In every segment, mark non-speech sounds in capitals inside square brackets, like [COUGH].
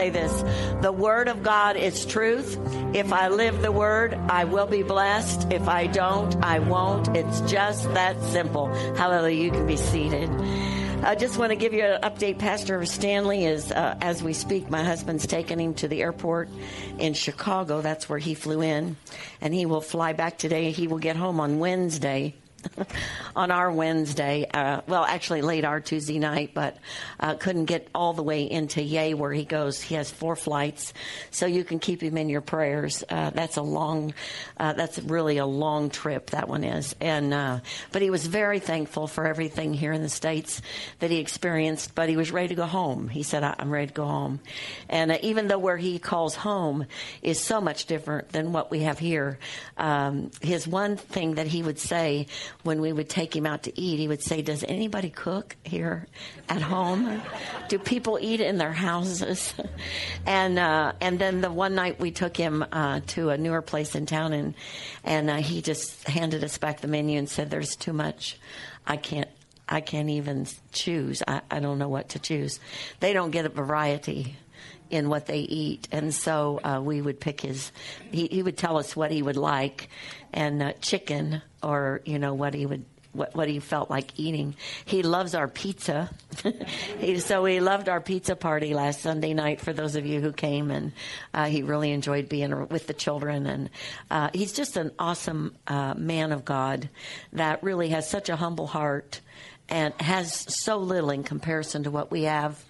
say this the word of God is truth. If I live the word, I will be blessed. If I don't, I won't. It's just that simple. Hallelujah. You can be seated. I just want to give you an update. Pastor Stanley is, uh, as we speak, my husband's taking him to the airport in Chicago. That's where he flew in. And he will fly back today. He will get home on Wednesday. [LAUGHS] on our Wednesday. Uh, well, actually, late our Tuesday night, but uh, couldn't get all the way into Yei where he goes. He has four flights, so you can keep him in your prayers. Uh, that's a long, uh, that's really a long trip. That one is, and uh, but he was very thankful for everything here in the states that he experienced. But he was ready to go home. He said, "I'm ready to go home," and uh, even though where he calls home is so much different than what we have here, um, his one thing that he would say when we would take him out to eat, he would say, Does anybody cook here at home? Do people eat in their houses? [LAUGHS] and uh, and then the one night we took him uh, to a newer place in town, and, and uh, he just handed us back the menu and said, There's too much. I can't. I can't even choose. I, I don't know what to choose. They don't get a variety in what they eat. And so uh, we would pick his, he, he, would tell us what he would like, and uh, chicken or you know what he would what, what he felt like eating. He loves our pizza. [LAUGHS] he, so he loved our pizza party last Sunday night for those of you who came, and uh, he really enjoyed being with the children. And uh, he's just an awesome uh, man of God that really has such a humble heart and has so little in comparison to what we have,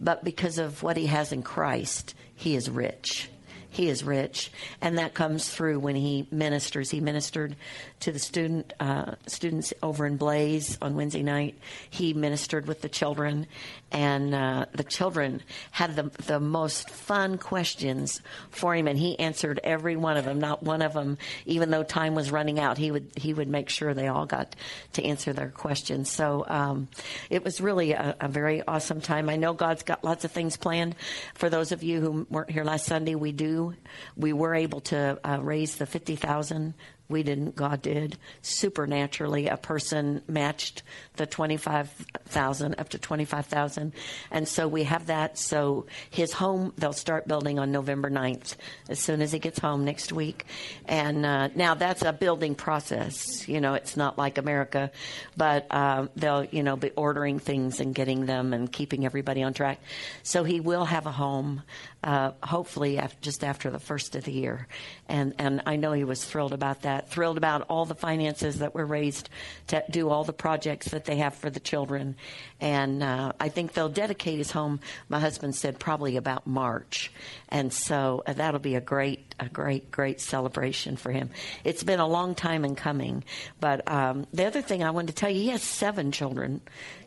but because of what he has in Christ, he is rich. He is rich, and that comes through when he ministers. He ministered to the student uh, students over in Blaze on Wednesday night. He ministered with the children, and uh, the children had the the most fun questions for him, and he answered every one of them. Not one of them, even though time was running out, he would he would make sure they all got to answer their questions. So um, it was really a, a very awesome time. I know God's got lots of things planned for those of you who weren't here last Sunday. We do. We were able to uh, raise the fifty thousand we didn't. God did. Supernaturally, a person matched the 25,000 up to 25,000. And so we have that. So his home, they'll start building on November 9th as soon as he gets home next week. And uh, now that's a building process. You know, it's not like America, but uh, they'll, you know, be ordering things and getting them and keeping everybody on track. So he will have a home, uh, hopefully after, just after the first of the year. And, and I know he was thrilled about that thrilled about all the finances that were raised to do all the projects that they have for the children. And uh, I think they'll dedicate his home, my husband said, probably about March. And so uh, that'll be a great, a great, great celebration for him. It's been a long time in coming. But um, the other thing I wanted to tell you, he has seven children.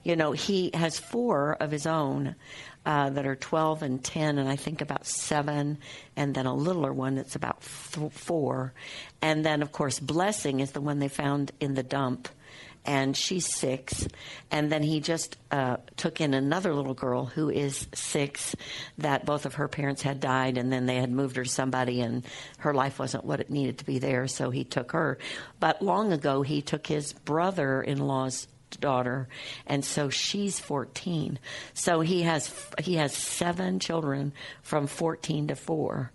You know, he has four of his own uh, that are 12 and 10, and I think about seven, and then a littler one that's about th- four. And then, of course, Blessing is the one they found in the dump, and she's six. And then he just uh, took in another little girl who is six, that both of her parents had died, and then they had moved her to somebody, and her life wasn't what it needed to be there, so he took her. But long ago, he took his brother in law's daughter, and so she's 14. So he has he has seven children from 14 to four,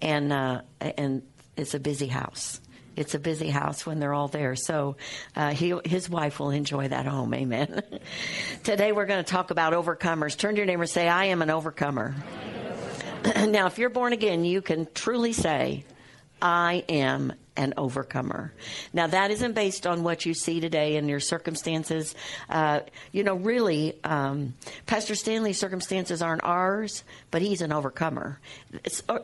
and uh, and it's a busy house. It's a busy house when they're all there. So uh, he, his wife will enjoy that home. Amen. [LAUGHS] Today we're going to talk about overcomers. Turn to your neighbor and say, I am an overcomer. [CLEARS THROAT] now, if you're born again, you can truly say, I am an overcomer. Now, that isn't based on what you see today in your circumstances. Uh, you know, really, um, Pastor Stanley's circumstances aren't ours, but he's an overcomer. It's, uh,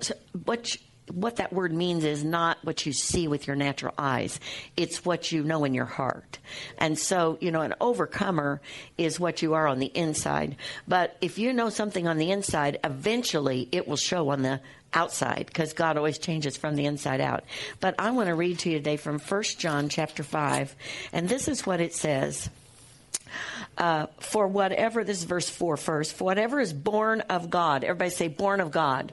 what what that word means is not what you see with your natural eyes. It's what you know in your heart. And so, you know, an overcomer is what you are on the inside. But if you know something on the inside, eventually it will show on the outside because God always changes from the inside out. But I want to read to you today from 1 John chapter 5, and this is what it says. Uh, for whatever, this is verse 4 first, for whatever is born of God. Everybody say, born of God.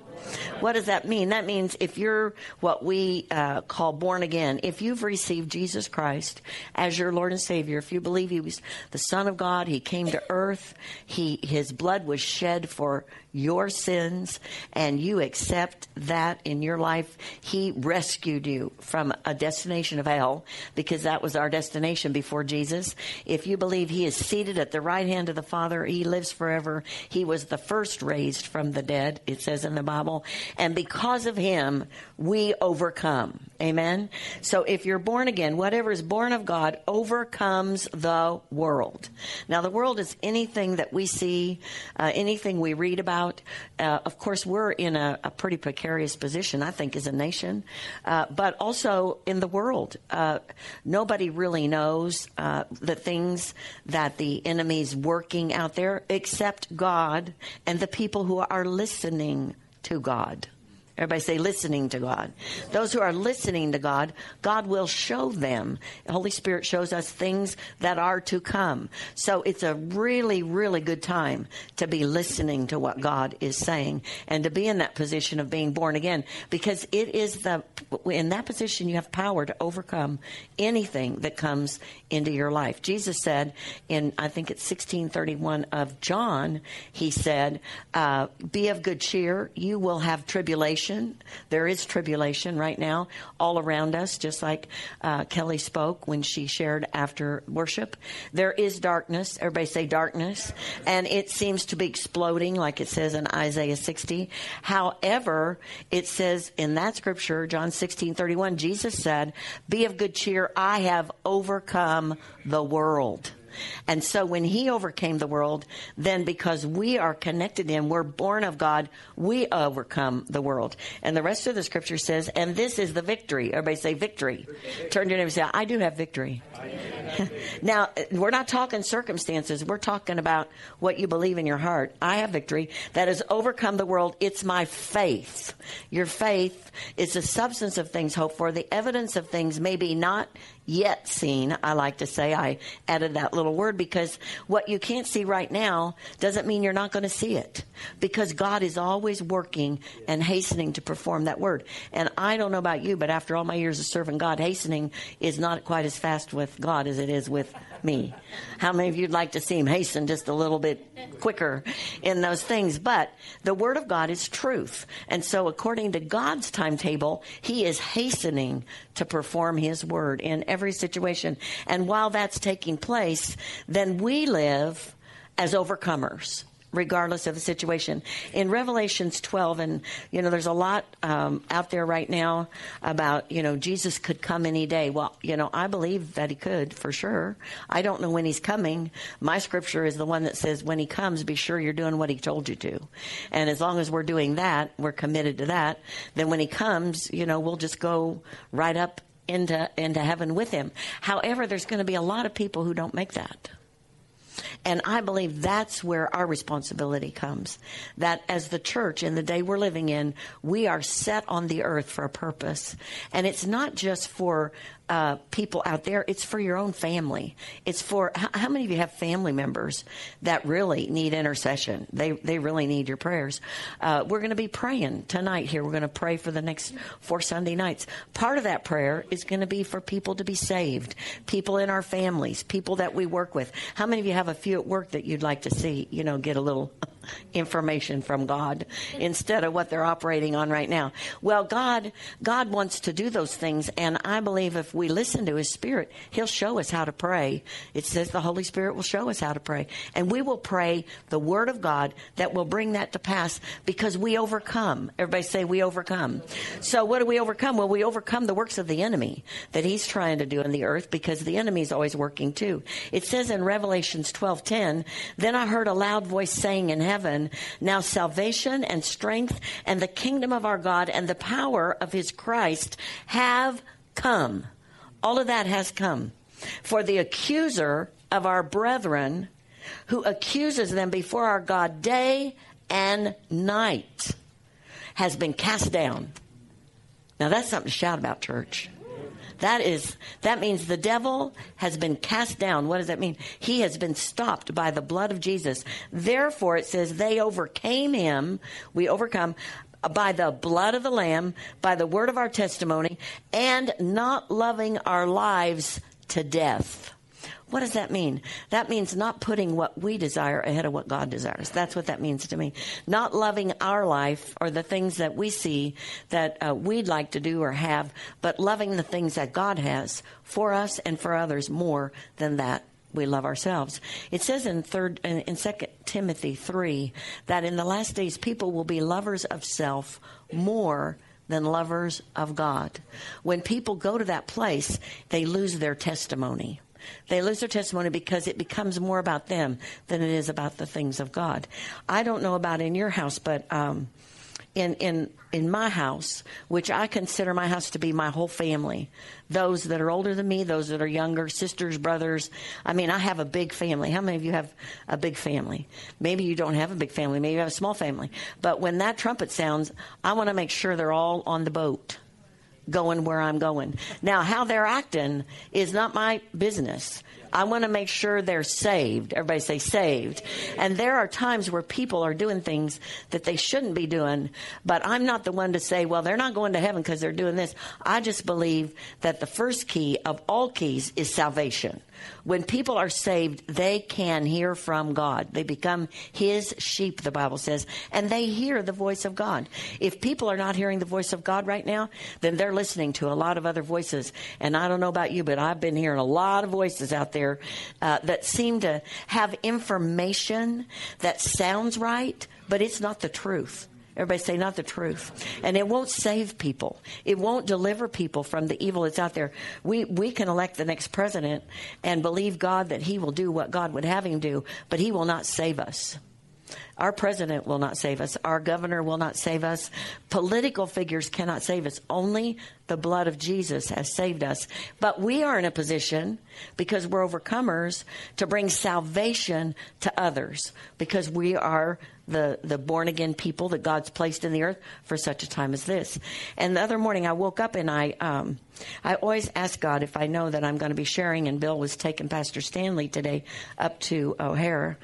What does that mean? That means if you're what we uh, call born again, if you've received Jesus Christ as your Lord and Savior, if you believe He was the Son of God, He came to earth, He His blood was shed for your sins, and you accept that in your life, He rescued you from a destination of hell because that was our destination before Jesus. If you believe He is seated at the right hand of the Father, He lives forever. He was the first raised from the dead. It says in the Bible and because of him, we overcome. Amen. So if you're born again, whatever is born of God overcomes the world. Now, the world is anything that we see, uh, anything we read about. Uh, of course, we're in a, a, pretty precarious position, I think, as a nation, uh, but also in the world. Uh, nobody really knows uh, the things that the enemy's working out there except God and the people who are listening to God. Everybody say listening to God. Those who are listening to God, God will show them. The Holy Spirit shows us things that are to come. So it's a really, really good time to be listening to what God is saying and to be in that position of being born again because it is the, in that position you have power to overcome anything that comes into your life. Jesus said in, I think it's 1631 of John, he said, uh, be of good cheer. You will have tribulation tribulation. There is tribulation right now all around us, just like uh, Kelly spoke when she shared after worship. There is darkness. Everybody say darkness. And it seems to be exploding, like it says in Isaiah 60. However, it says in that scripture, John 16 31, Jesus said, Be of good cheer. I have overcome the world. And so when he overcame the world, then because we are connected in, we're born of God, we overcome the world. And the rest of the scripture says, and this is the victory. Everybody say victory. Turn to your neighbor and say, I do have victory. [LAUGHS] now, we're not talking circumstances. We're talking about what you believe in your heart. I have victory that has overcome the world. It's my faith. Your faith is the substance of things hoped for, the evidence of things maybe not yet seen. I like to say I added that little word because what you can't see right now doesn't mean you're not going to see it because God is always working and hastening to perform that word. And I don't know about you, but after all my years of serving God, hastening is not quite as fast with God as it is with me. How many of you'd like to see him hasten just a little bit quicker in those things? But the word of God is truth. And so according to God's timetable, he is hastening to perform his word in every situation. And while that's taking place, then we live as overcomers regardless of the situation. In Revelations 12, and you know, there's a lot um, out there right now about you know Jesus could come any day. Well, you know, I believe that he could for sure. I don't know when he's coming. My scripture is the one that says, "When he comes, be sure you're doing what he told you to." And as long as we're doing that, we're committed to that. Then when he comes, you know, we'll just go right up into into heaven with him. However, there's going to be a lot of people who don't make that. And I believe that's where our responsibility comes. That as the church in the day we're living in, we are set on the earth for a purpose. And it's not just for uh, people out there, it's for your own family. It's for how, how, many of you have family members that really need intercession? They they really need your prayers. Uh, we're going to be praying tonight here. We're going to pray for the next four Sunday nights. Part of that prayer is going to be for people to be saved, people in our families, people that we work with. How many of you have a few at work that you'd like to see? You know, get a little [LAUGHS] information from God instead of what they're operating on right now. Well, God, God wants to do those things. And I believe if we listen to his spirit, he'll show us how to pray. It says the Holy Spirit will show us how to pray. And we will pray the word of God that will bring that to pass because we overcome. Everybody say we overcome. So what do we overcome? Well, we overcome the works of the enemy that he's trying to do in the earth because the enemy is always working too. It says in Revelations 12:10, then I heard a loud voice saying in heaven, Now salvation and strength and the kingdom of our God and the power of his Christ have come. All of that has come. For the accuser of our brethren, who accuses them before our God day and night, has been cast down. Now that's something to shout about, church. That is, that means the devil has been cast down. What does that mean? He has been stopped by the blood of Jesus. Therefore, it says they overcame him. We overcome by the blood of the Lamb, by the word of our testimony, and not loving our lives to death. What does that mean? That means not putting what we desire ahead of what God desires. That's what that means to me. Not loving our life or the things that we see that uh, we'd like to do or have, but loving the things that God has for us and for others more than that we love ourselves. It says in third in Second Timothy three that in the last days people will be lovers of self more than lovers of God. When people go to that place, they lose their testimony. They lose their testimony because it becomes more about them than it is about the things of God. I don't know about in your house, but um, in in in my house, which I consider my house to be my whole family. Those that are older than me, those that are younger, sisters, brothers. I mean, I have a big family. How many of you have a big family? Maybe you don't have a big family. Maybe you have a small family. But when that trumpet sounds, I want to make sure they're all on the boat going where I'm going. Now, how they're acting is not my business. I want to make sure they're saved. Everybody say saved. And there are times where people are doing things that they shouldn't be doing, but I'm not the one to say, well, they're not going to heaven because they're doing this. I just believe that the first key of all keys is salvation. When people are saved, they can hear from God. They become His sheep, the Bible says, and they hear the voice of God. If people are not hearing the voice of God right now, then they're listening to a lot of other voices. And I don't know about you, but I've been hearing a lot of voices out there uh, that seem to have information that sounds right, but it's not the truth. Everybody say not the truth. And it won't save people. It won't deliver people from the evil that's out there. We, we can elect the next president and believe God that he will do what God would have him do, but he will not save us. Our president will not save us. Our governor will not save us. Political figures cannot save us. Only the blood of Jesus has saved us. But we are in a position, because we're overcomers, to bring salvation to others because we are the, the born again people that God's placed in the earth for such a time as this. And the other morning I woke up and I, um, I always ask God if I know that I'm going to be sharing. And Bill was taking Pastor Stanley today up to O'Hare.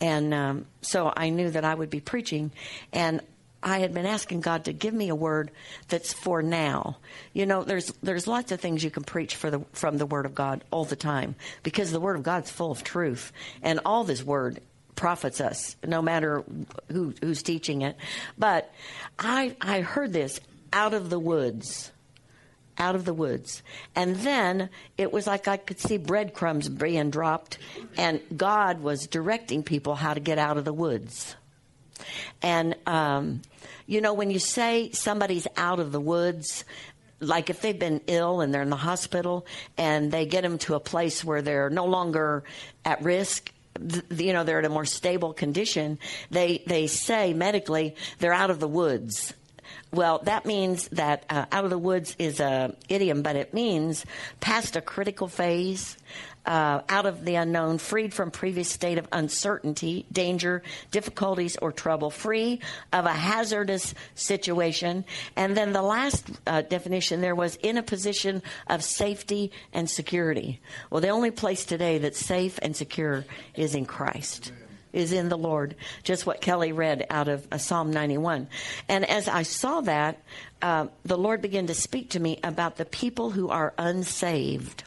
And um, so I knew that I would be preaching. And I had been asking God to give me a word that's for now. You know, there's there's lots of things you can preach for the from the Word of God all the time because the Word of God's full of truth, and all this Word profits us, no matter who, who's teaching it. But I, I heard this out of the woods. Out of the woods. And then it was like I could see breadcrumbs being dropped, and God was directing people how to get out of the woods. And, um, you know, when you say somebody's out of the woods, like if they've been ill and they're in the hospital and they get them to a place where they're no longer at risk, you know they're in a more stable condition they they say medically they're out of the woods. Well that means that uh, out of the woods is a idiom but it means past a critical phase uh, out of the unknown, freed from previous state of uncertainty, danger, difficulties, or trouble, free of a hazardous situation. And then the last uh, definition there was in a position of safety and security. Well, the only place today that's safe and secure is in Christ is in the Lord. Just what Kelly read out of uh, Psalm 91. And as I saw that, uh, the Lord began to speak to me about the people who are unsaved.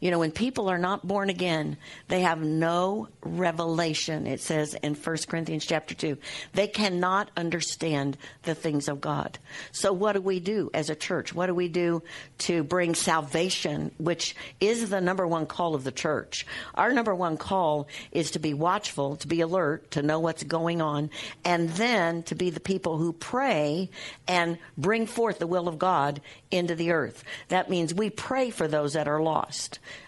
You know, when people are not born again, they have no revelation, it says in 1 Corinthians chapter 2. They cannot understand the things of God. So what do we do as a church? What do we do to bring salvation, which is the number one call of the church? Our number one call is to be watchful, to be alert, to know what's going on, and then to be the people who pray and bring forth the will of God into the earth. That means we pray for those that are lost.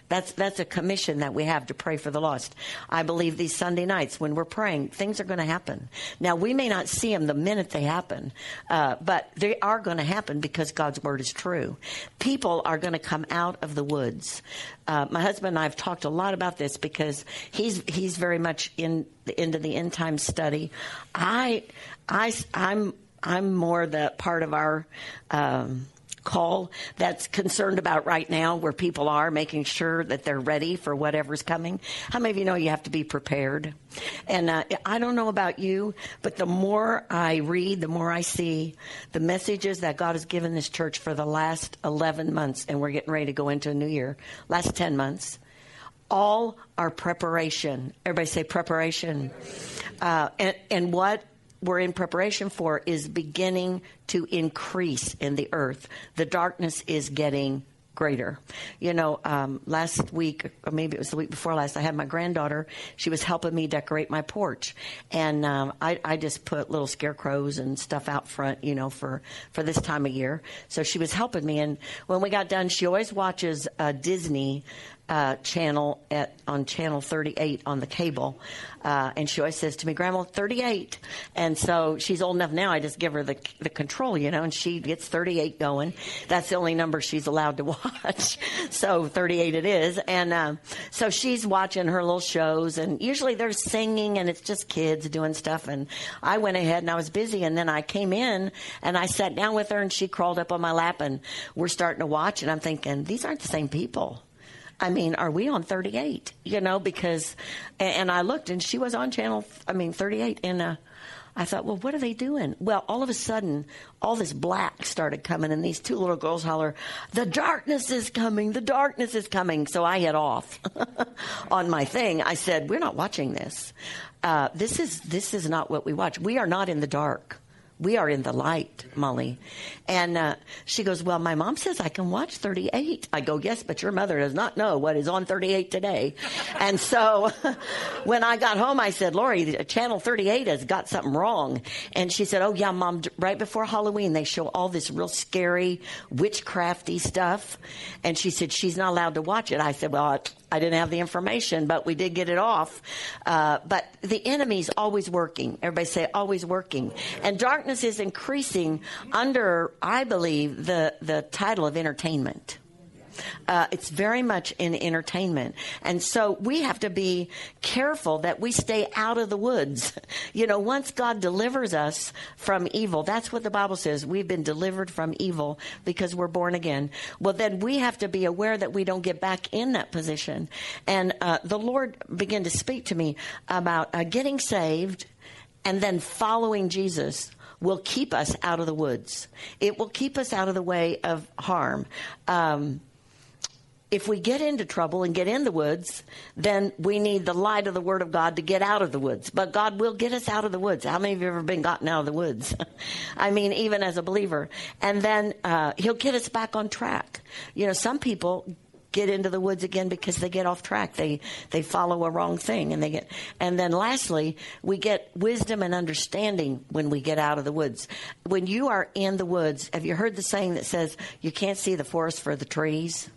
That's that's a commission that we have to pray for the lost. I believe these Sunday nights when we're praying, things are going to happen. Now we may not see them the minute they happen, uh, but they are going to happen because God's word is true. People are going to come out of the woods. Uh, my husband and I have talked a lot about this because he's he's very much in into the end time study. I I I'm I'm more the part of our. Um, call that's concerned about right now where people are making sure that they're ready for whatever's coming. How many of you know you have to be prepared? And uh, I don't know about you, but the more I read, the more I see the messages that God has given this church for the last 11 months, and we're getting ready to go into a new year, last 10 months, all our preparation. Everybody say preparation. Uh, and, and what we're in preparation for is beginning to increase in the earth. The darkness is getting greater. You know, um, last week, or maybe it was the week before last, I had my granddaughter. She was helping me decorate my porch, and um, I, I just put little scarecrows and stuff out front, you know, for for this time of year. So she was helping me, and when we got done, she always watches uh, Disney uh, channel at on channel 38 on the cable, uh, and she always says to me, "Grandma, 38." And so she's old enough now. I just give her the the control, you know, and she gets 38 going. That's the only number she's allowed to [LAUGHS] watch. so 38 it is, and uh, so she's watching her little shows, and usually they're singing, and it's just kids doing stuff. And I went ahead and I was busy, and then I came in and I sat down with her, and she crawled up on my lap, and we're starting to watch, and I'm thinking these aren't the same people. I mean, are we on 38? You know, because, and I looked and she was on channel, I mean, 38. And uh, I thought, well, what are they doing? Well, all of a sudden, all this black started coming, and these two little girls holler, The darkness is coming, the darkness is coming. So I hit off [LAUGHS] on my thing. I said, We're not watching this. Uh, this is this is not what we watch. We are not in the dark we are in the light, Molly. And uh, she goes, Well, my mom says I can watch 38. I go, Yes, but your mother does not know what is on 38 today. [LAUGHS] and so [LAUGHS] when I got home, I said, Lori, channel 38 has got something wrong. And she said, Oh, yeah, mom, right before Halloween, they show all this real scary, witchcrafty stuff. And she said, She's not allowed to watch it. I said, Well, I didn't have the information, but we did get it off. Uh, but the enemy's always working. Everybody say always working. And darkness is increasing under, I believe, the, the title of entertainment. Uh, it's very much in entertainment. And so we have to be careful that we stay out of the woods. [LAUGHS] You know, once God delivers us from evil, that's what the Bible says. We've been delivered from evil because we're born again. Well, then we have to be aware that we don't get back in that position. And uh, the Lord began to speak to me about uh, getting saved and then following Jesus will keep us out of the woods. It will keep us out of the way of harm. Um, if we get into trouble and get in the woods, then we need the light of the Word of God to get out of the woods. But God will get us out of the woods. How many of you have ever been gotten out of the woods? [LAUGHS] I mean, even as a believer. And then uh, He'll get us back on track. You know, some people get into the woods again because they get off track. They they follow a wrong thing and they get and then lastly, we get wisdom and understanding when we get out of the woods. When you are in the woods, have you heard the saying that says you can't see the forest for the trees?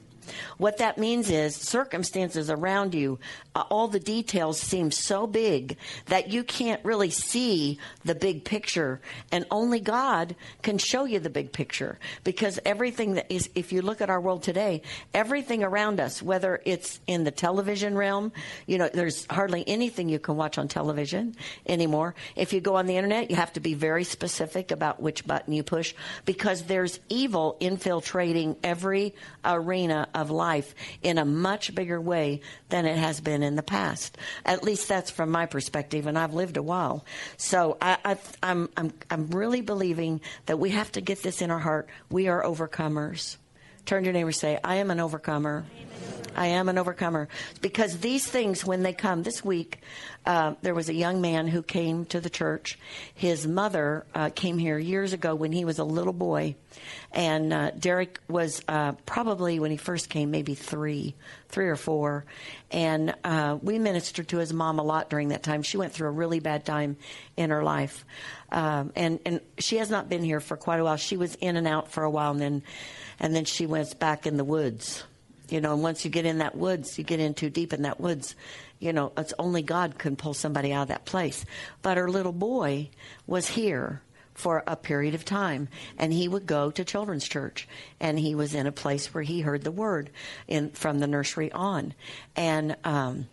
What that means is circumstances around you, uh, all the details seem so big that you can't really see the big picture. And only God can show you the big picture because everything that is, if you look at our world today, everything around us, whether it's in the television realm, you know, there's hardly anything you can watch on television anymore. If you go on the internet, you have to be very specific about which button you push because there's evil infiltrating every arena of life in a much bigger way than it has been in the past. At least that's from my perspective, and I've lived a while. So I, I, I'm, I'm, I'm really believing that we have to get this in our heart. We are overcomers. Turn to your neighbor and say, I am an overcomer. I am an overcomer. Because these things, when they come, this week, uh, there was a young man who came to the church. His mother uh, came here years ago when he was a little boy. And uh, Derek was uh, probably, when he first came, maybe three, three or four. And uh, we ministered to his mom a lot during that time. She went through a really bad time in her life. Um, and, and she has not been here for quite a while. She was in and out for a while, and then, and then she went back in the woods. You know, and once you get in that woods, you get in too deep in that woods, you know, it's only God can pull somebody out of that place. But her little boy was here for a period of time and he would go to children's church and he was in a place where he heard the word in from the nursery on. And um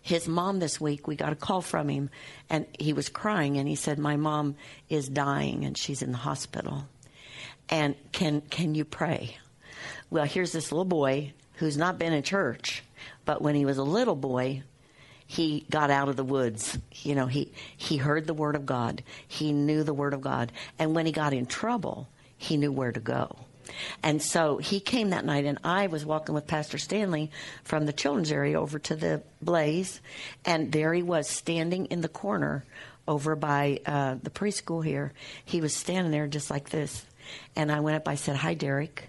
his mom this week we got a call from him and he was crying and he said my mom is dying and she's in the hospital and can can you pray? Well, here's this little boy who's not been in church, but when he was a little boy, he got out of the woods. You know, he he heard the word of God. He knew the word of God, and when he got in trouble, he knew where to go. And so he came that night, and I was walking with Pastor Stanley from the children's area over to the blaze, and there he was standing in the corner over by uh, the preschool here. He was standing there just like this. And I went up, I said, Hi, Derek.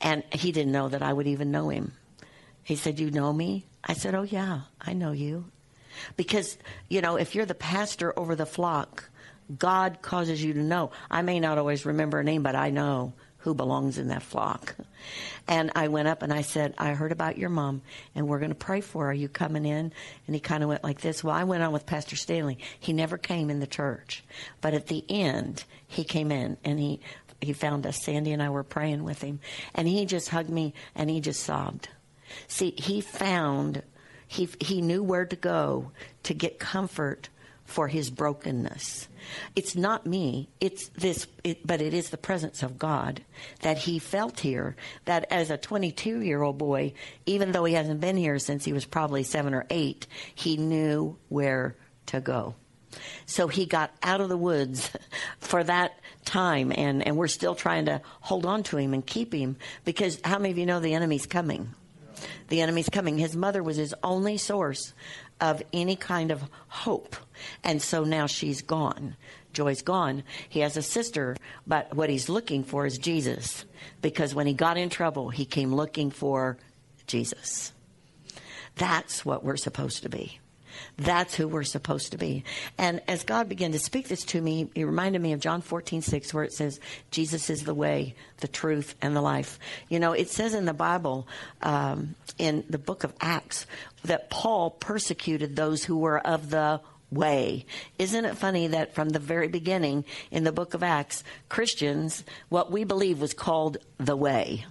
And he didn't know that I would even know him. He said, You know me? I said, Oh, yeah, I know you. Because, you know, if you're the pastor over the flock, God causes you to know. I may not always remember a name, but I know who belongs in that flock. And I went up and I said, I heard about your mom and we're going to pray for her. Are you coming in? And he kind of went like this. Well, I went on with Pastor Stanley. He never came in the church. But at the end, he came in and he, he found us. Sandy and I were praying with him. And he just hugged me and he just sobbed. See, he found, he, he knew where to go to get comfort for his brokenness. It's not me, it's this, it, but it is the presence of God that he felt here. That as a 22 year old boy, even though he hasn't been here since he was probably seven or eight, he knew where to go. So he got out of the woods [LAUGHS] for that time, and, and we're still trying to hold on to him and keep him because how many of you know the enemy's coming? The enemy's coming. His mother was his only source of any kind of hope. And so now she's gone. Joy's gone. He has a sister, but what he's looking for is Jesus. Because when he got in trouble, he came looking for Jesus. That's what we're supposed to be. That's who we're supposed to be. And as God began to speak this to me, He reminded me of John 14, 6, where it says, Jesus is the way, the truth, and the life. You know, it says in the Bible, um, in the book of Acts, that Paul persecuted those who were of the way. Isn't it funny that from the very beginning in the book of Acts, Christians, what we believe was called the way.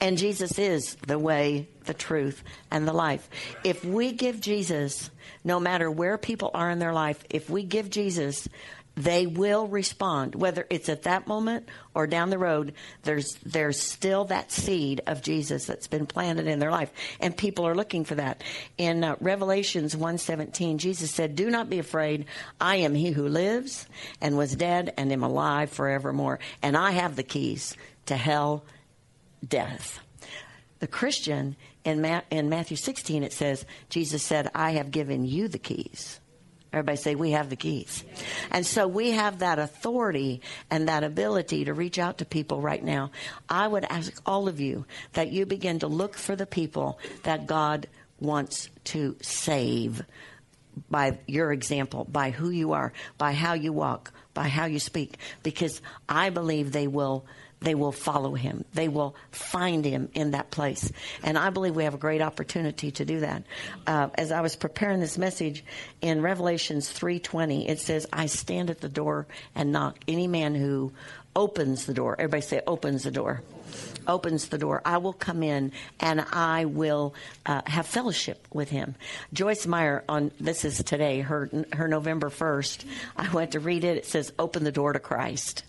And Jesus is the way, the truth, and the life. If we give Jesus, no matter where people are in their life, if we give Jesus, they will respond. Whether it's at that moment or down the road, there's there's still that seed of Jesus that's been planted in their life, and people are looking for that. In uh, Revelations 1:17, Jesus said, "Do not be afraid. I am He who lives and was dead and am alive forevermore, and I have the keys to hell." Death. The Christian in, Ma- in Matthew 16, it says, Jesus said, I have given you the keys. Everybody say, we have the keys. And so we have that authority and that ability to reach out to people right now. I would ask all of you that you begin to look for the people that God wants to save by your example, by who you are, by how you walk, by how you speak, because I believe they will they will follow him. They will find him in that place. And I believe we have a great opportunity to do that. Uh, as I was preparing this message in Revelations 3.20, it says, I stand at the door and knock. Any man who opens the door, everybody say opens the door opens the door, I will come in and I will uh, have fellowship with him. Joyce Meyer on this is today her her November first. I went to read it. It says, "Open the door to Christ."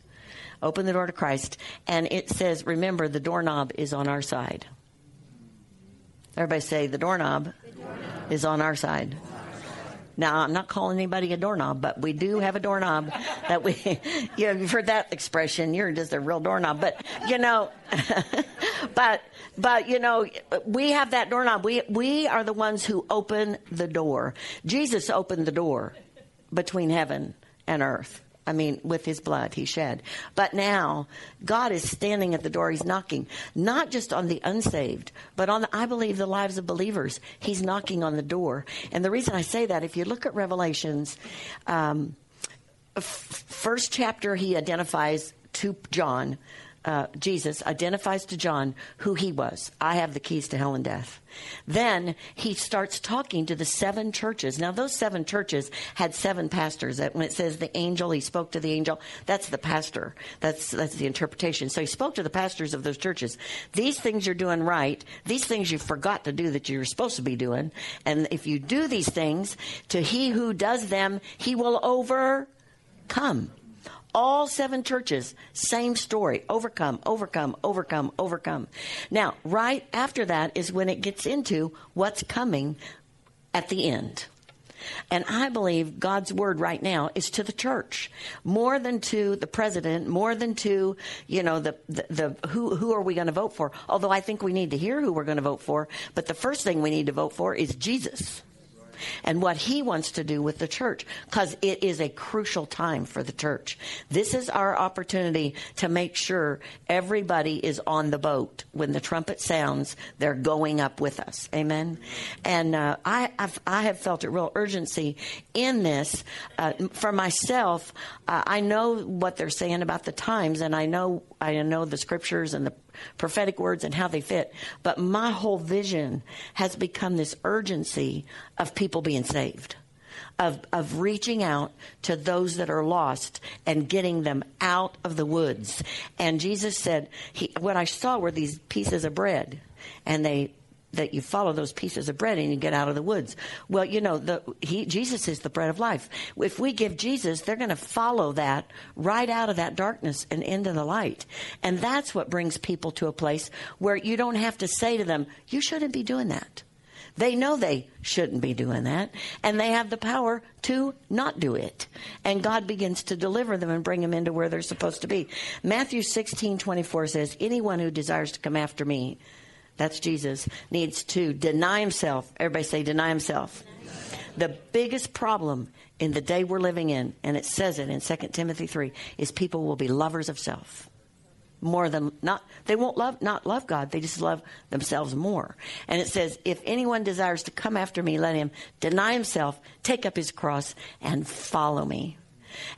Open the door to Christ. And it says, remember, the doorknob is on our side. Everybody say, the doorknob, the doorknob. is on our side. Now, I'm not calling anybody a doorknob, but we do have a doorknob that we, [LAUGHS] you know, you've heard that expression. You're just a real doorknob. But, you know, [LAUGHS] but, but, you know, we have that doorknob. We, we are the ones who open the door. Jesus opened the door between heaven and earth. I mean, with his blood he shed. But now, God is standing at the door. He's knocking, not just on the unsaved, but on, the, I believe, the lives of believers. He's knocking on the door. And the reason I say that, if you look at Revelations, um, f- first chapter, he identifies to John uh, Jesus identifies to John who he was. I have the keys to hell and death. Then he starts talking to the seven churches. Now, those seven churches had seven pastors. When it says the angel, he spoke to the angel. That's the pastor. That's that's the interpretation. So he spoke to the pastors of those churches. These things you're doing right. These things you forgot to do that you're supposed to be doing. And if you do these things, to he who does them, he will overcome All seven churches, same story. Overcome, overcome, overcome, overcome. Now, right after that is when it gets into what's coming at the end. And I believe God's word right now is to the church more than to the president, more than to, you know, the, the, the who, who are we going to vote for? Although I think we need to hear who we're going to vote for. But the first thing we need to vote for is Jesus and what he wants to do with the church because it is a crucial time for the church. This is our opportunity to make sure everybody is on the boat. When the trumpet sounds, they're going up with us. Amen. And uh, I, I've, I have felt a real urgency in this. Uh, for myself, uh, I know what they're saying about the times, and I know I know the scriptures and the prophetic words and how they fit. But my whole vision has become this urgency of people being saved. Of, of reaching out to those that are lost and getting them out of the woods. And Jesus said, he, what I saw were these pieces of bread and they that you follow those pieces of bread and you get out of the woods. Well, you know, the, he, Jesus is the bread of life. If we give Jesus, they're going to follow that right out of that darkness and into the light. And that's what brings people to a place where you don't have to say to them, you shouldn't be doing that. They know they shouldn't be doing that, and they have the power to not do it. And God begins to deliver them and bring them into where they're supposed to be. Matthew 16, 24 says, Anyone who desires to come after me, that's Jesus, needs to deny himself. Everybody say, deny himself. The biggest problem in the day we're living in, and it says it in 2 Timothy 3, is people will be lovers of self. More than not, they won't love, not love God, they just love themselves more. And it says, if anyone desires to come after me, let him deny himself, take up his cross, and follow me.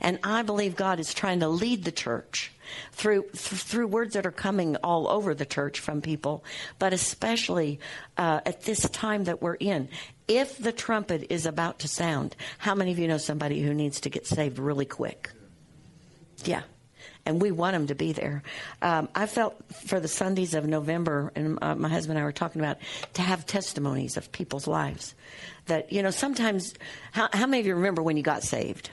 And I believe God is trying to lead the church through th- through words that are coming all over the church from people, but especially uh, at this time that we're in. If the trumpet is about to sound, how many of you know somebody who needs to get saved really quick? Yeah. And we want them to be there. Um, I felt for the Sundays of November, and uh, my husband and I were talking about to have testimonies of people's lives. That you know, sometimes, how, how many of you remember when you got saved?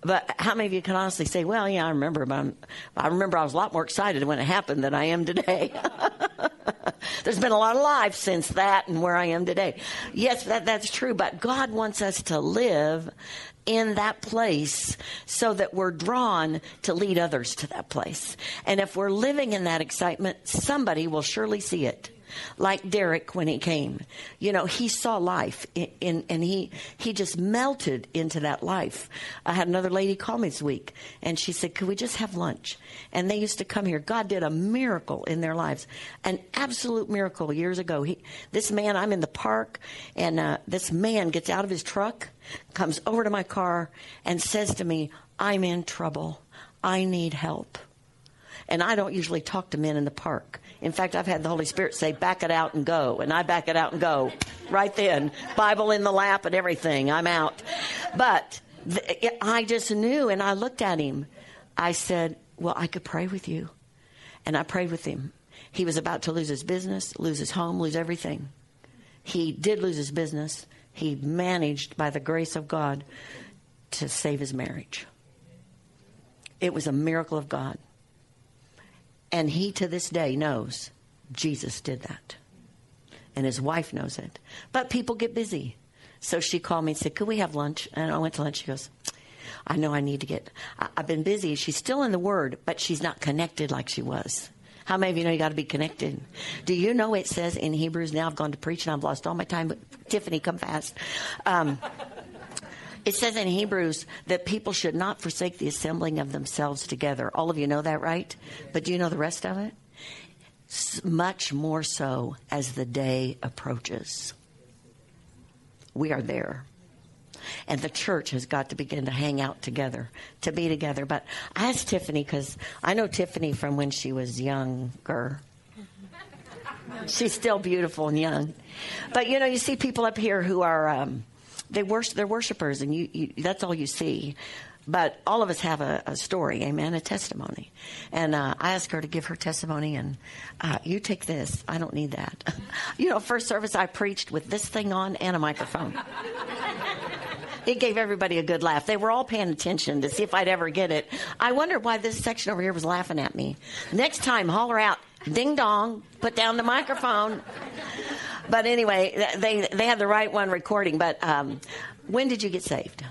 But how many of you can honestly say, well, yeah, I remember, but I'm, i remember I was a lot more excited when it happened than I am today. [LAUGHS] There's been a lot of life since that and where I am today. Yes, that, that's true, but God wants us to live in that place so that we're drawn to lead others to that place. And if we're living in that excitement, somebody will surely see it like Derek when he came. You know, he saw life in, in, and he, he just melted into that life. I had another lady call me this week and she said, could we just have lunch? And they used to come here. God did a miracle in their lives, an absolute miracle years ago. He, this man, I'm in the park and uh, this man gets out of his truck, comes over to my car and says to me, I'm in trouble. I need help. And I don't usually talk to men in the park. In fact, I've had the Holy Spirit say, back it out and go. And I back it out and go right then. Bible in the lap and everything. I'm out. But th- I just knew and I looked at him. I said, well, I could pray with you. And I prayed with him. He was about to lose his business, lose his home, lose everything. He did lose his business. He managed, by the grace of God, to save his marriage. It was a miracle of God. And he to this day knows Jesus did that. And his wife knows it. But people get busy. So she called me and said, Could we have lunch? And I went to lunch. She goes, I know I need to get, I, have been busy. She's still in the Word, but she's not connected like she was. How many of you know you got to be connected? Do you know it says in Hebrews, now I've gone to preach and I've lost all my time, but Tiffany, come fast. Um, it says in Hebrews that people should not forsake the assembling of themselves together. All of you know that, right? But do you know the rest of it? Much more so as the day approaches. We are there. And the church has got to begin to hang out together, to be together. But I asked Tiffany, because I know Tiffany from when she was younger. She's still beautiful and young. But you know, you see people up here who are. Um, they worship, they're worshipers, and you, you, that's all you see. But all of us have a, a story, amen, a testimony. And uh, I asked her to give her testimony, and uh, you take this. I don't need that. [LAUGHS] you know, first service I preached with this thing on and a microphone. it gave everybody a good laugh. They were all paying attention to see if I'd ever get it. I wonder why this section over here was laughing at me. Next time, holler out, ding dong, put down the microphone. But anyway, they they had the right one recording. But um, when did you get saved?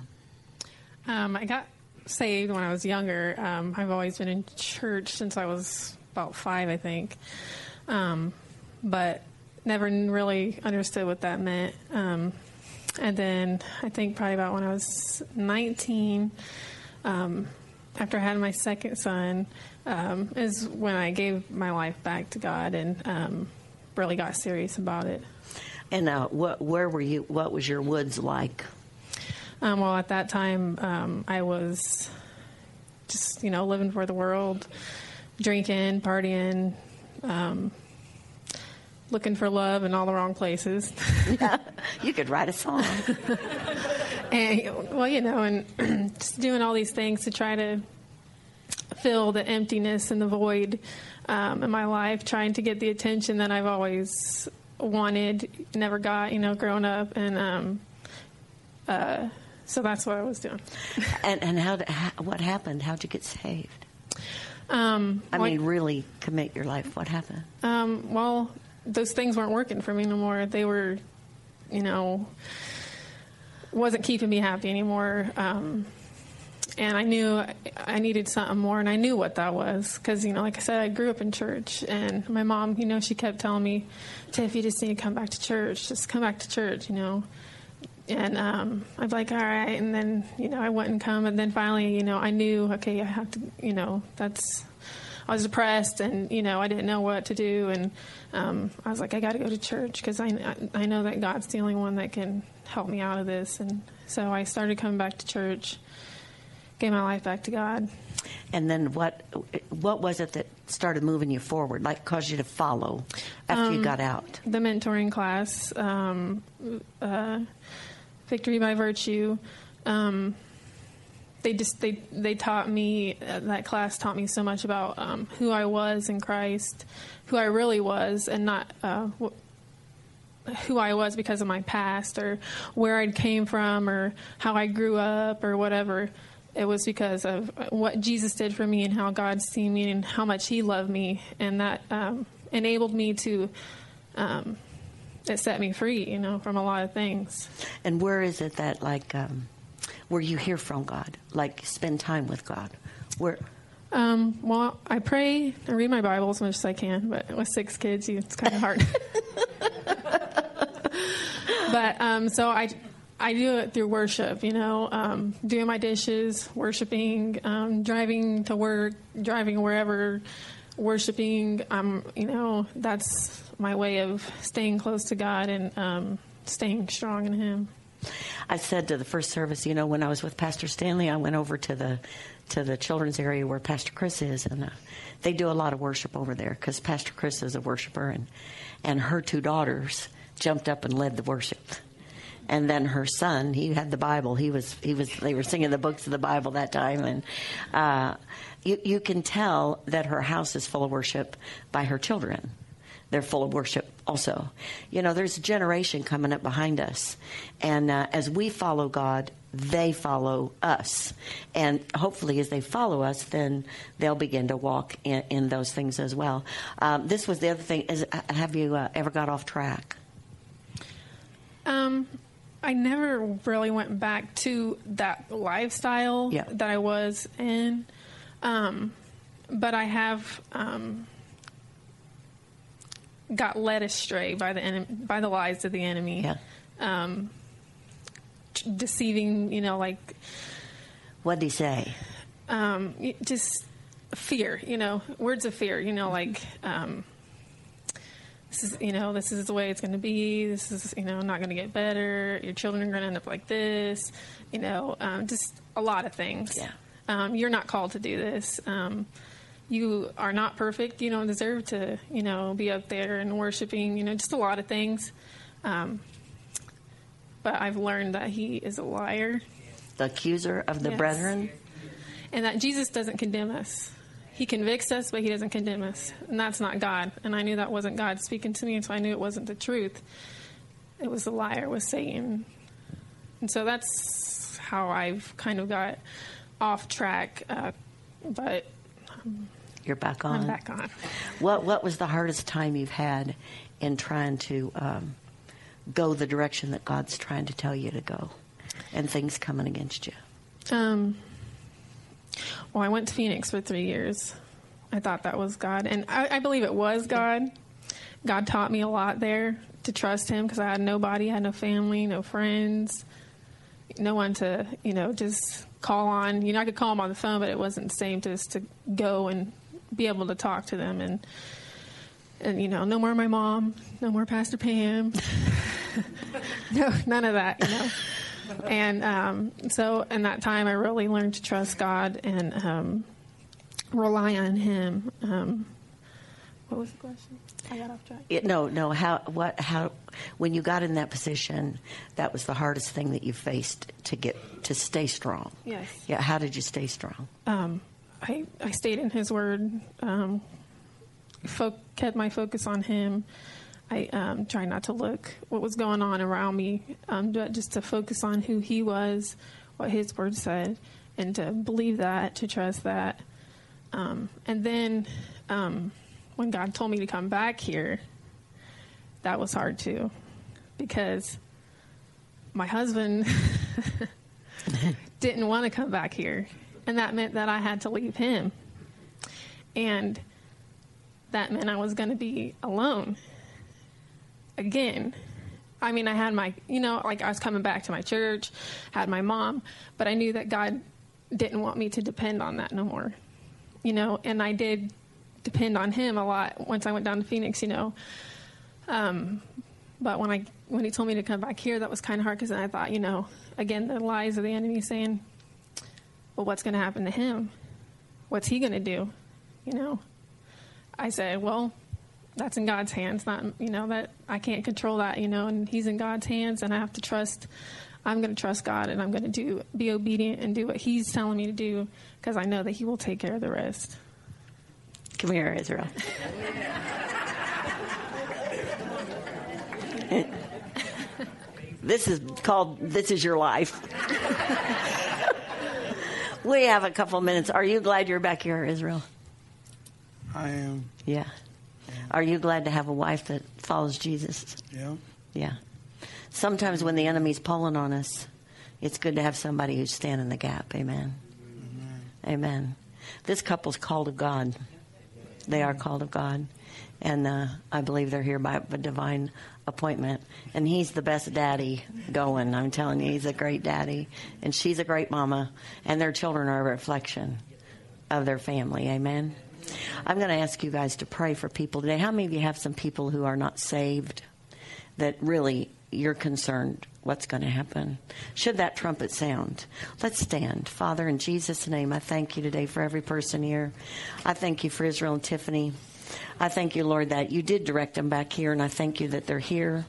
Um, I got saved when I was younger. Um, I've always been in church since I was about five, I think. Um, but never really understood what that meant. Um, and then I think probably about when I was 19, um, after I had my second son, is when I gave my life back to God and really got serious about it. And uh, what, where were you? What was your woods like? Um, well, at that time, um, I was just you know living for the world, drinking, partying, um, looking for love in all the wrong places. yeah, [LAUGHS] [LAUGHS] you could write a song. [LAUGHS] and well, you know, and [CLEARS THROAT] just doing all these things to try to fill the emptiness and the void um, in my life, trying to get the attention that I've always wanted, never got, you know, growing up, and um, uh, so that's what I was doing. [LAUGHS] and and how, how what happened? How'd you get saved? Um, I mean, really commit your life. What happened? Um, well, those things weren't working for me no more. They were, you know, wasn't keeping me happy anymore. Um, and I knew I needed something more, and I knew what that was because, you know, like I said, I grew up in church, and my mom, you know, she kept telling me, "Tiff, you just need to come back to church. Just come back to church," you know. And um, I'd like, all right, and then you know, I wouldn't come, and then finally, you know, I knew, okay, I have to, you know, that's. I was depressed, and you know, I didn't know what to do, and um, I was like, I got to go to church because I I know that God's the only one that can help me out of this, and so I started coming back to church gave my life back to God. And then what what was it that started moving you forward, like caused you to follow after um, you got out? The mentoring class, um, uh, Victory by Virtue. Um, they just they they taught me uh, that class taught me so much about um, who I was in Christ, who I really was, and not. Uh, who I was because of my past or where I came from or how I grew up or whatever it was because of what Jesus did for me and how God seen me and how much He loved me, and that um, enabled me to. Um, it set me free, you know, from a lot of things. And where is it that, like, um, where you hear from God, like, spend time with God? Where? Um, well, I pray. I read my Bible as much as I can, but with six kids, it's kind of hard. [LAUGHS] but um, so I I do it through worship, you know, um, doing my dishes, worshiping, um, driving to work, driving wherever, worshiping. Um, you know, that's my way of staying close to God and um, staying strong in Him. I said to the first service, you know, when I was with Pastor Stanley, I went over to the to the children's area where Pastor Chris is, and uh, they do a lot of worship over there because Pastor Chris is a worshiper, and and her two daughters jumped up and led the worship and then her son he had the bible. He was he was they were singing the books of the bible that time. And uh, you, you can tell that her house is full of worship by her children. They're full of worship also. You know there's a generation coming up behind us. And uh, as we follow god they follow us. And hopefully as they follow us then they'll begin to walk in, in those things as well. Um, this was the other thing. Is have you uh, ever got off track? Um, I never really went back to that lifestyle yeah. that I was in. Um, but I have um, got led astray by the by the lies of the enemy. Yeah. Um, deceiving, you know, like. What did he say? Um, just fear, you know, words of fear, you know, like um, this is you know this is the way it's going to be. This is you know not going to get better. Your children are going to end up like this. You know um, just a lot of things. Yeah. Um, you're not called to do this. Um, you are not perfect. You don't deserve to you know be up there and worshiping you know just a lot of things. Um, but i've learned that he is a liar. The accuser of the yes. brethren. And that jesus doesn't condemn us he convicts us, but he doesn't condemn us. And that's not God. And I knew that wasn't God speaking to me, and so I knew it wasn't the truth. It was a liar, it was Satan. And so that's how I've kind of got off track, uh, but you're back on. I'm back on. What What was the hardest time you've had in trying to um, go the direction that God's trying to tell you to go, and things coming against you? Um. Well, I went to Phoenix for three years. I thought that was God, and I, I believe it was God. God taught me a lot there to trust Him because I had nobody, I had no family, no friends, no one to you know just call on. You know, I could call them on the phone, but it wasn't the same to just to go and be able to talk to them and and you know, no more my mom, no more Pastor Pam, [LAUGHS] no, none of that, you know. And um, so in that time, I really learned to trust God and um, rely on Him. Um, what was the question? I got off track. It, no, no. How? What? How? When you got in that position, that was the hardest thing that you faced to get to stay strong. Yes. Yeah. How did you stay strong? Um, I I stayed in His Word. Um, fo- kept my focus on Him. I um, tried not to look what was going on around me, um, but just to focus on who He was, what His Word said, and to believe that, to trust that. Um, and then um, when God told me to come back here, that was hard too, because my husband [LAUGHS] didn't want to come back here, and that meant that I had to leave him, and that meant I was going to be alone again. I mean, I had my, you know, like I was coming back to my church, had my mom, but I knew that God didn't want me to depend on that no more, you know, and I did depend on Him a lot once I went down to Phoenix, you know. Um, but when I when He told me to come back here, that was kind of hard because I thought, you know, again, the lies of the enemy saying, well, what's going to happen to him? What's he going to do? You know, I said, well, that's in God's hands. Not, you know, that I can't control that, you know, and he's in God's hands and I have to trust, I'm going to trust God and I'm going to do, be obedient and do what he's telling me to do because I know that he will take care of the rest. Come here, Israel. this is called This Is Your Life. [LAUGHS] we have a couple minutes. Are you glad you're back here, Israel? I am. Yeah. Are you glad to have a wife that follows Jesus? Yeah. Yeah. Sometimes when the enemy's pulling on us, it's good to have somebody who's standing the gap. Amen. Amen. Amen. This couple's called of God. They are called of God. And uh, I believe they're here by a divine appointment. And he's the best daddy going. I'm telling you, he's a great daddy. And she's a great mama. And their children are a reflection of their family. Amen. I'm going to ask you guys to pray for people today. How many of you have some people who are not saved that really you're concerned what's going to happen? Should that trumpet sound? Let's stand. Father, in Jesus' name, I thank you today for every person here. I thank you for Israel and Tiffany. I thank you, Lord, that you did direct them back here, and I thank you that they're here.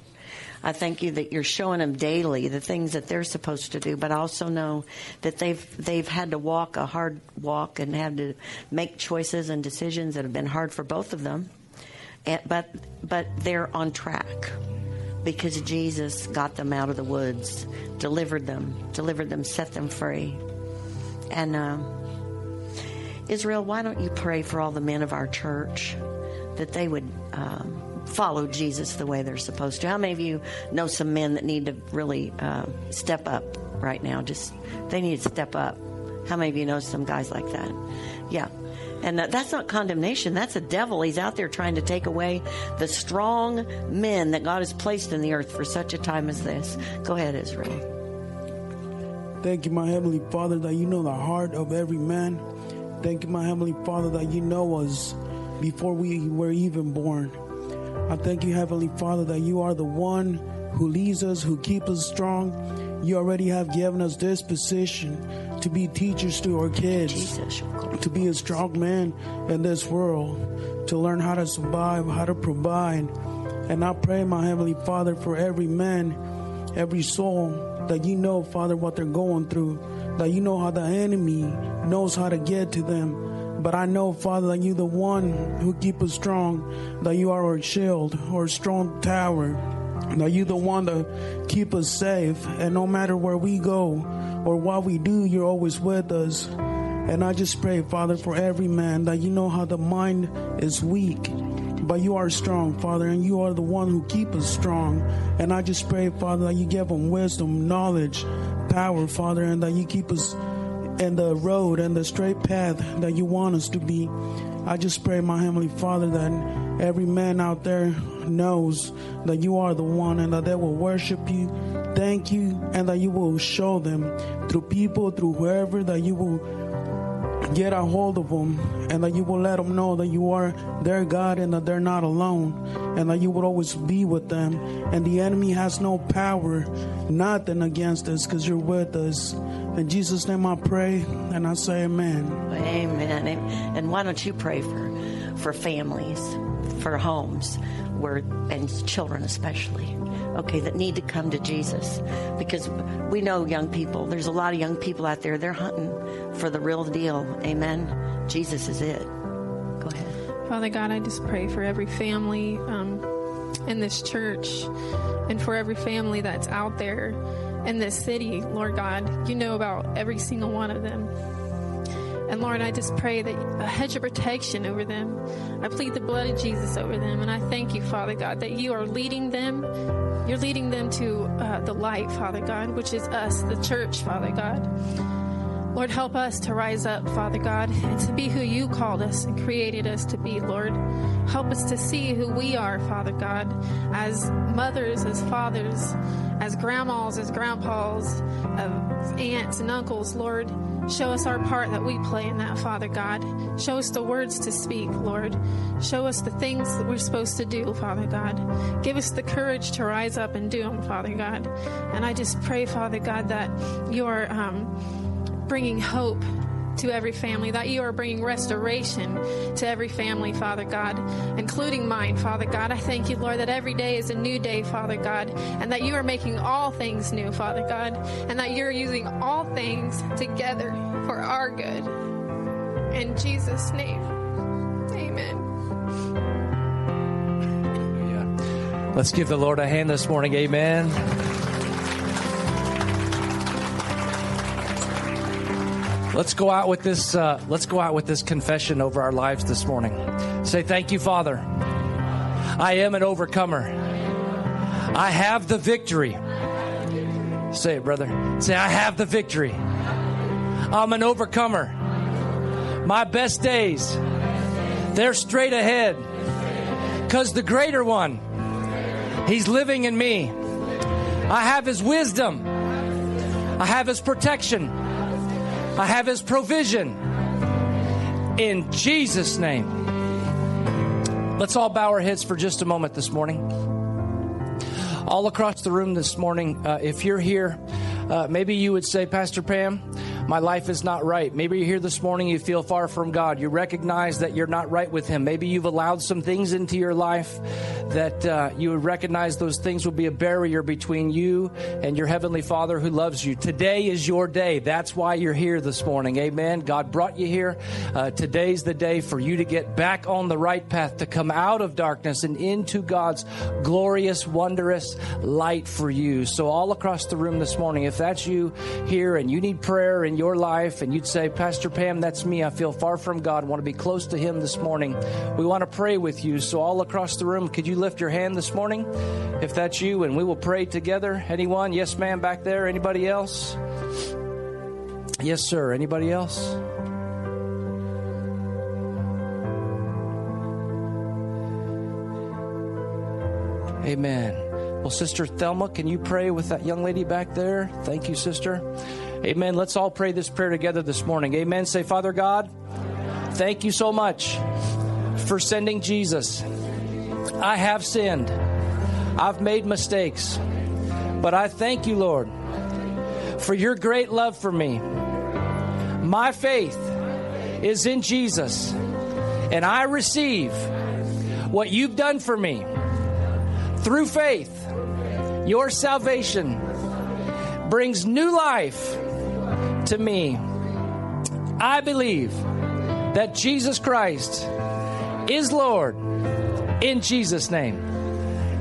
I thank you that you're showing them daily the things that they're supposed to do, but I also know that they've they've had to walk a hard walk and had to make choices and decisions that have been hard for both of them. And, but but they're on track because Jesus got them out of the woods, delivered them, delivered them, set them free. And um, Israel, why don't you pray for all the men of our church that they would um, follow Jesus the way they're supposed to. How many of you know some men that need to really uh, step up right now? Just they need to step up. How many of you know some guys like that? Yeah. And uh, that's not condemnation. That's a devil. He's out there trying to take away the strong men that God has placed in the earth for such a time as this. Go ahead, Israel. Thank you, my Heavenly Father, that you know the heart of every man. Thank you, my Heavenly Father, that you know us before we were even born. I thank you, Heavenly Father, that you are the one who leads us, who keeps us strong. You already have given us this position to be teachers to our kids, to be a strong man in this world, to learn how to survive, how to provide. And I pray, my Heavenly Father, for every man, every soul, that you know, Father, what they're going through, that you know how the enemy knows how to get to them but I know, Father, that you're the one who keep us strong, that you are our shield, our strong tower. That you're the one to keep us safe. And no matter where we go or what we do, you're always with us. And I just pray, Father, for every man that you know how the mind is weak, but you are strong, Father, and you are the one who keep us strong. And I just pray, Father, that you give them wisdom, knowledge, power, Father, and that you keep us in the road and the straight path that you want us to be. I just pray, my Heavenly Father, that every man out there knows that you are the one and that they will worship you, thank you, and that you will show them through people, through whoever, that you will get a hold of them and that you will let them know that you are their God and that they're not alone and that you will always be with them. And the enemy has no power, nothing against us because you're with us. In Jesus' name I pray and I say amen. Amen. And why don't you pray for, for families, for homes, where, and children especially? okay, that need to come to Jesus because we know young people, there's a lot of young people out there, they're hunting for the real deal. Amen. Jesus is it. Go ahead. Father God, I just pray for every family um, in this church and for every family that's out there in this city, Lord God. You know about every single one of them. And Lord, I just pray that a hedge of protection over them. I plead the blood of Jesus over them. And I thank you, Father God, that you are leading them. You're leading them to uh, the light, Father God, which is us, the church, Father God. Lord, help us to rise up, Father God, and to be who you called us and created us to be, Lord. Help us to see who we are, Father God, as mothers, as fathers, as grandmas, as grandpas, as aunts and uncles, Lord. Show us our part that we play in that, Father God. Show us the words to speak, Lord. Show us the things that we're supposed to do, Father God. Give us the courage to rise up and do them, Father God. And I just pray, Father God, that you are um, bringing hope to every family, that you are bringing restoration to every family, Father God, including mine, Father God. I thank you, Lord, that every day is a new day, Father God, and that you are making all things new, Father God, and that you're using all things together for our good. In Jesus' name, amen. Let's give the Lord a hand this morning. Amen. Let's go out with this. Uh, let's go out with this confession over our lives this morning. Say, "Thank you, Father. I am an overcomer. I have the victory." Say it, brother. Say, "I have the victory. I'm an overcomer. My best days, they're straight ahead, because the greater one, He's living in me. I have His wisdom. I have His protection." I have His provision. In Jesus' name. Let's all bow our heads for just a moment this morning. All across the room this morning, uh, if you're here, uh, maybe you would say, Pastor Pam, my life is not right. Maybe you're here this morning, you feel far from God. You recognize that you're not right with Him. Maybe you've allowed some things into your life that uh, you would recognize those things will be a barrier between you and your Heavenly Father who loves you. Today is your day. That's why you're here this morning. Amen. God brought you here. Uh, today's the day for you to get back on the right path, to come out of darkness and into God's glorious, wondrous light for you. So, all across the room this morning, if that's you here and you need prayer and your life and you'd say, Pastor Pam, that's me. I feel far from God. I want to be close to Him this morning. We want to pray with you. So, all across the room, could you lift your hand this morning if that's you and we will pray together? Anyone? Yes, ma'am, back there. Anybody else? Yes, sir. Anybody else? Amen. Well, Sister Thelma, can you pray with that young lady back there? Thank you, Sister. Amen. Let's all pray this prayer together this morning. Amen. Say, Father God, thank you so much for sending Jesus. I have sinned. I've made mistakes. But I thank you, Lord, for your great love for me. My faith is in Jesus, and I receive what you've done for me through faith. Your salvation brings new life to me. I believe that Jesus Christ is Lord in Jesus' name.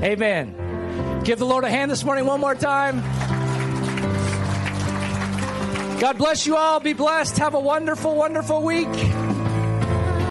Amen. Give the Lord a hand this morning one more time. God bless you all. Be blessed. Have a wonderful, wonderful week.